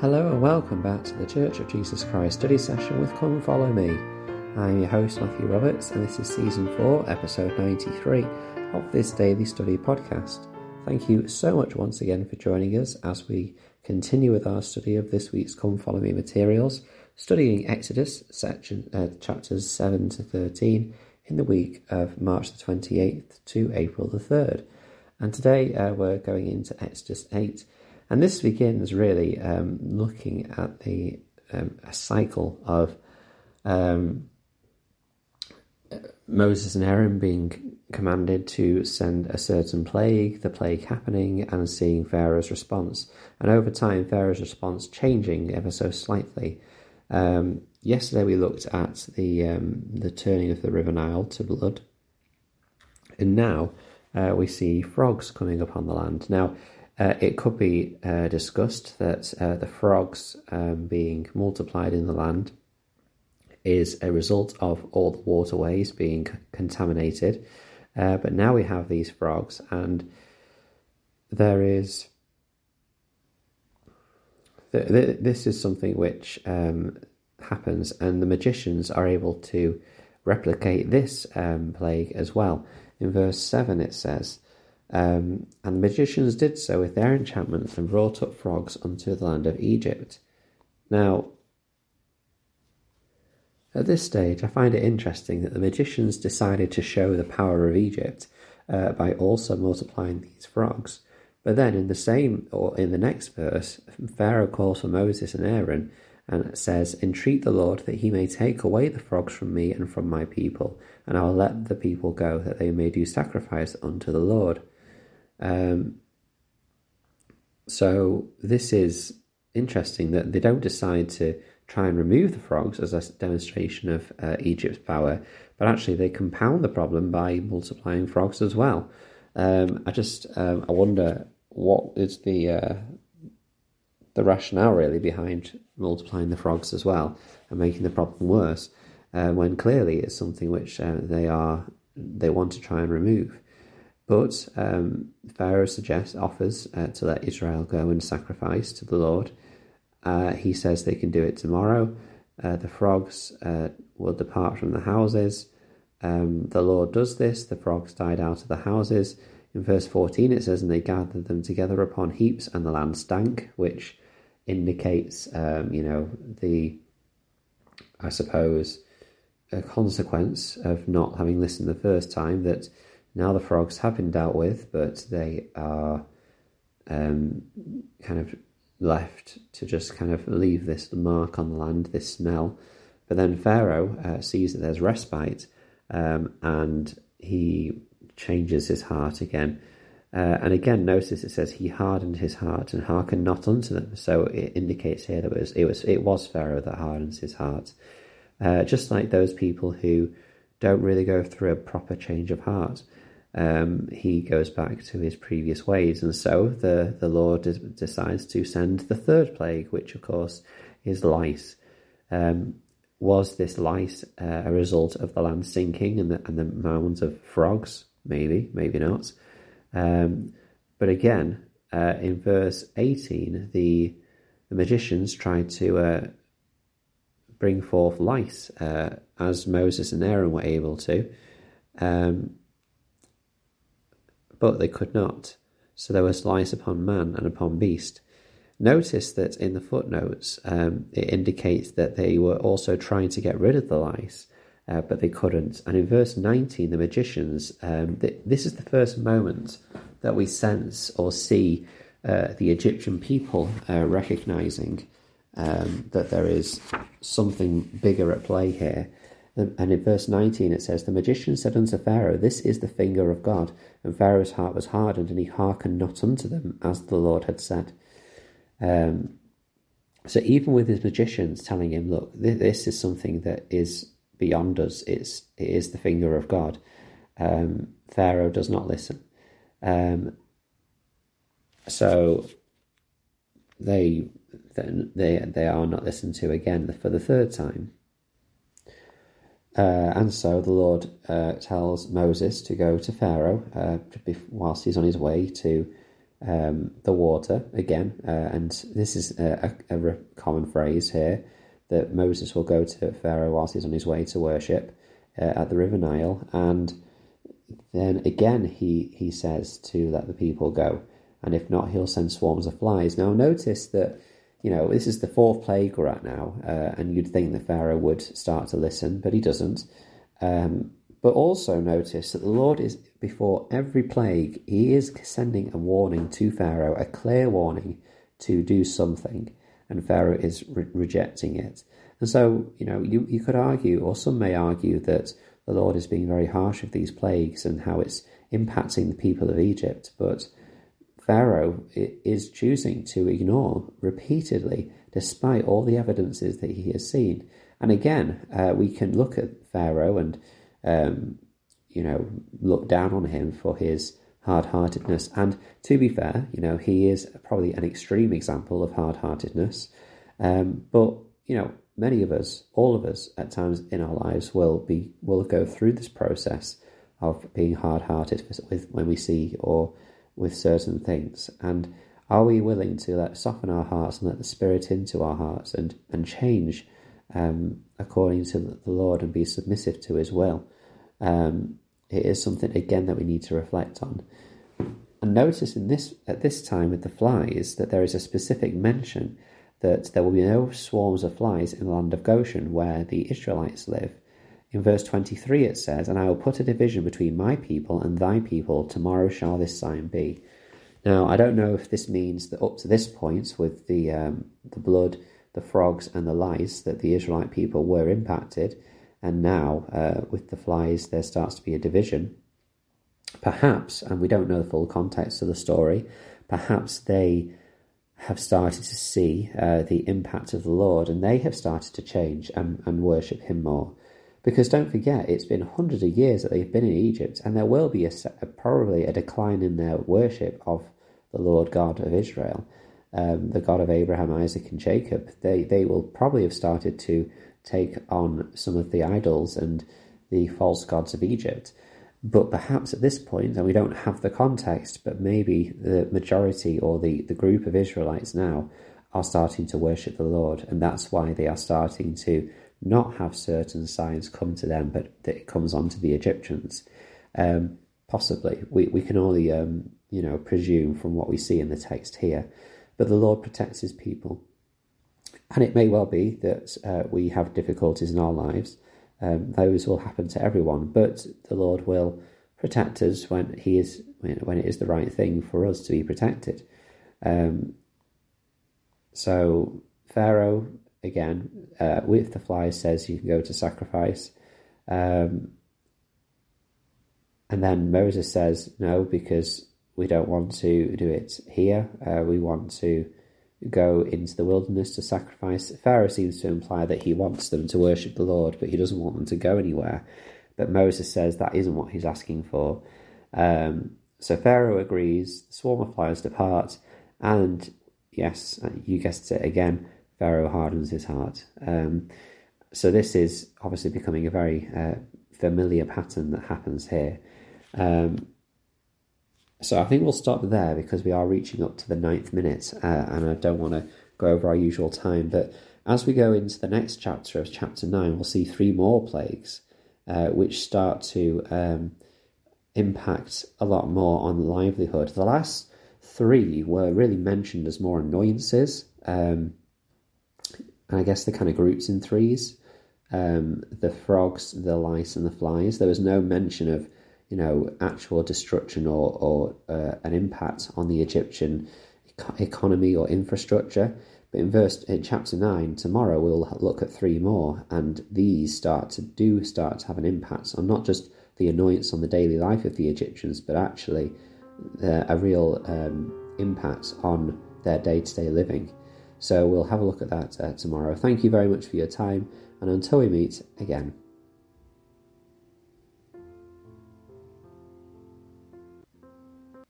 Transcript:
Hello and welcome back to the Church of Jesus Christ study session with Come Follow Me. I'm your host Matthew Roberts and this is season 4, episode 93 of this daily study podcast. Thank you so much once again for joining us as we continue with our study of this week's Come Follow Me materials, studying Exodus section uh, chapters 7 to 13 in the week of March the 28th to April the 3rd. And today uh, we're going into Exodus 8 and this begins really um, looking at the um, a cycle of um, Moses and Aaron being commanded to send a certain plague, the plague happening, and seeing Pharaoh's response. And over time, Pharaoh's response changing ever so slightly. Um, yesterday, we looked at the um, the turning of the River Nile to blood, and now uh, we see frogs coming up on the land. Now, uh, it could be uh, discussed that uh, the frogs um, being multiplied in the land is a result of all the waterways being contaminated. Uh, but now we have these frogs, and there is. Th- th- this is something which um, happens, and the magicians are able to replicate this um, plague as well. In verse 7, it says, um, and the magicians did so with their enchantments and brought up frogs unto the land of Egypt. Now, at this stage, I find it interesting that the magicians decided to show the power of Egypt uh, by also multiplying these frogs. But then, in the same or in the next verse, Pharaoh calls for Moses and Aaron and says, Entreat the Lord that he may take away the frogs from me and from my people, and I will let the people go, that they may do sacrifice unto the Lord. Um, so this is interesting that they don't decide to try and remove the frogs as a demonstration of uh, Egypt's power, but actually they compound the problem by multiplying frogs as well. Um, I just um, I wonder what is the uh, the rationale really behind multiplying the frogs as well and making the problem worse, uh, when clearly it's something which uh, they are they want to try and remove. But um, Pharaoh suggests, offers uh, to let Israel go and sacrifice to the Lord. Uh, he says they can do it tomorrow. Uh, the frogs uh, will depart from the houses. Um, the Lord does this. The frogs died out of the houses. In verse 14, it says, And they gathered them together upon heaps, and the land stank, which indicates, um, you know, the, I suppose, a consequence of not having listened the first time that now the frogs have been dealt with, but they are um, kind of left to just kind of leave this mark on the land, this smell. But then Pharaoh uh, sees that there's respite um, and he changes his heart again. Uh, and again, notice it says he hardened his heart and hearkened not unto them. So it indicates here that it was it was it was Pharaoh that hardens his heart, uh, just like those people who don't really go through a proper change of heart um, he goes back to his previous ways. And so the, the Lord decides to send the third plague, which of course is lice. Um, was this lice uh, a result of the land sinking and the, and the mounds of frogs? Maybe, maybe not. Um, but again, uh, in verse 18, the, the magicians tried to uh, bring forth lice, uh, as Moses and Aaron were able to. Um, but they could not. So there was lice upon man and upon beast. Notice that in the footnotes, um, it indicates that they were also trying to get rid of the lice, uh, but they couldn't. And in verse 19, the magicians, um, th- this is the first moment that we sense or see uh, the Egyptian people uh, recognizing um, that there is something bigger at play here. And in verse 19 it says, The magician said unto Pharaoh, This is the finger of God. And Pharaoh's heart was hardened, and he hearkened not unto them, as the Lord had said. Um, so even with his magicians telling him, Look, this is something that is beyond us, it's, it is the finger of God, um, Pharaoh does not listen. Um, so they, they, they are not listened to again for the third time. Uh, and so the Lord uh, tells Moses to go to Pharaoh uh, whilst he's on his way to um, the water again, uh, and this is a, a, a, common phrase here that Moses will go to Pharaoh whilst he's on his way to worship uh, at the River Nile, and then again he he says to let the people go, and if not, he'll send swarms of flies. Now notice that you know this is the fourth plague we're at now, uh, and you'd think the Pharaoh would start to listen, but he doesn't. Um, but also notice that the Lord is before every plague, he is sending a warning to Pharaoh, a clear warning to do something, and Pharaoh is re- rejecting it. And so, you know, you, you could argue, or some may argue, that the Lord is being very harsh with these plagues and how it's impacting the people of Egypt. But Pharaoh is choosing to ignore repeatedly, despite all the evidences that he has seen. And again, uh, we can look at Pharaoh and um, you know, look down on him for his hard heartedness. And to be fair, you know, he is probably an extreme example of hard heartedness. Um, but, you know, many of us, all of us at times in our lives will be will go through this process of being hard hearted with when we see or with certain things. And are we willing to let soften our hearts and let the Spirit into our hearts and, and change um, according to the Lord and be submissive to His will? Um, it is something again that we need to reflect on. And notice in this at this time with the flies that there is a specific mention that there will be no swarms of flies in the land of Goshen where the Israelites live. In verse 23 it says, And I will put a division between my people and thy people, tomorrow shall this sign be. Now, I don't know if this means that up to this point, with the, um, the blood, the frogs, and the lice, that the Israelite people were impacted, and now, uh, with the flies, there starts to be a division. Perhaps, and we don't know the full context of the story, perhaps they have started to see uh, the impact of the Lord and they have started to change and, and worship Him more. Because don't forget, it's been hundreds of years that they've been in Egypt, and there will be a, probably a decline in their worship of the Lord God of Israel, um, the God of Abraham, Isaac, and Jacob. They they will probably have started to take on some of the idols and the false gods of Egypt. But perhaps at this point, and we don't have the context, but maybe the majority or the, the group of Israelites now are starting to worship the Lord, and that's why they are starting to not have certain signs come to them, but that it comes on to the Egyptians. Um, possibly, we we can only um, you know presume from what we see in the text here, but the Lord protects His people. And it may well be that uh, we have difficulties in our lives. Um, those will happen to everyone, but the Lord will protect us when He is when it is the right thing for us to be protected. Um, so Pharaoh again uh, with the fly says you can go to sacrifice, um, and then Moses says no because we don't want to do it here. Uh, we want to go into the wilderness to sacrifice. Pharaoh seems to imply that he wants them to worship the Lord, but he doesn't want them to go anywhere. But Moses says that isn't what he's asking for. Um, so Pharaoh agrees, the swarm of flies depart, and yes, you guessed it again, Pharaoh hardens his heart. Um, so this is obviously becoming a very uh, familiar pattern that happens here. Um, so I think we'll stop there because we are reaching up to the ninth minute uh, and I don't want to go over our usual time. But as we go into the next chapter of chapter 9, we'll see three more plagues uh, which start to um, impact a lot more on livelihood. The last three were really mentioned as more annoyances. Um, and I guess the kind of groups in threes um, the frogs, the lice, and the flies. There was no mention of you know, actual destruction or, or uh, an impact on the Egyptian economy or infrastructure. But in verse in chapter nine tomorrow, we'll look at three more, and these start to do start to have an impact on not just the annoyance on the daily life of the Egyptians, but actually uh, a real um, impact on their day to day living. So we'll have a look at that uh, tomorrow. Thank you very much for your time, and until we meet again.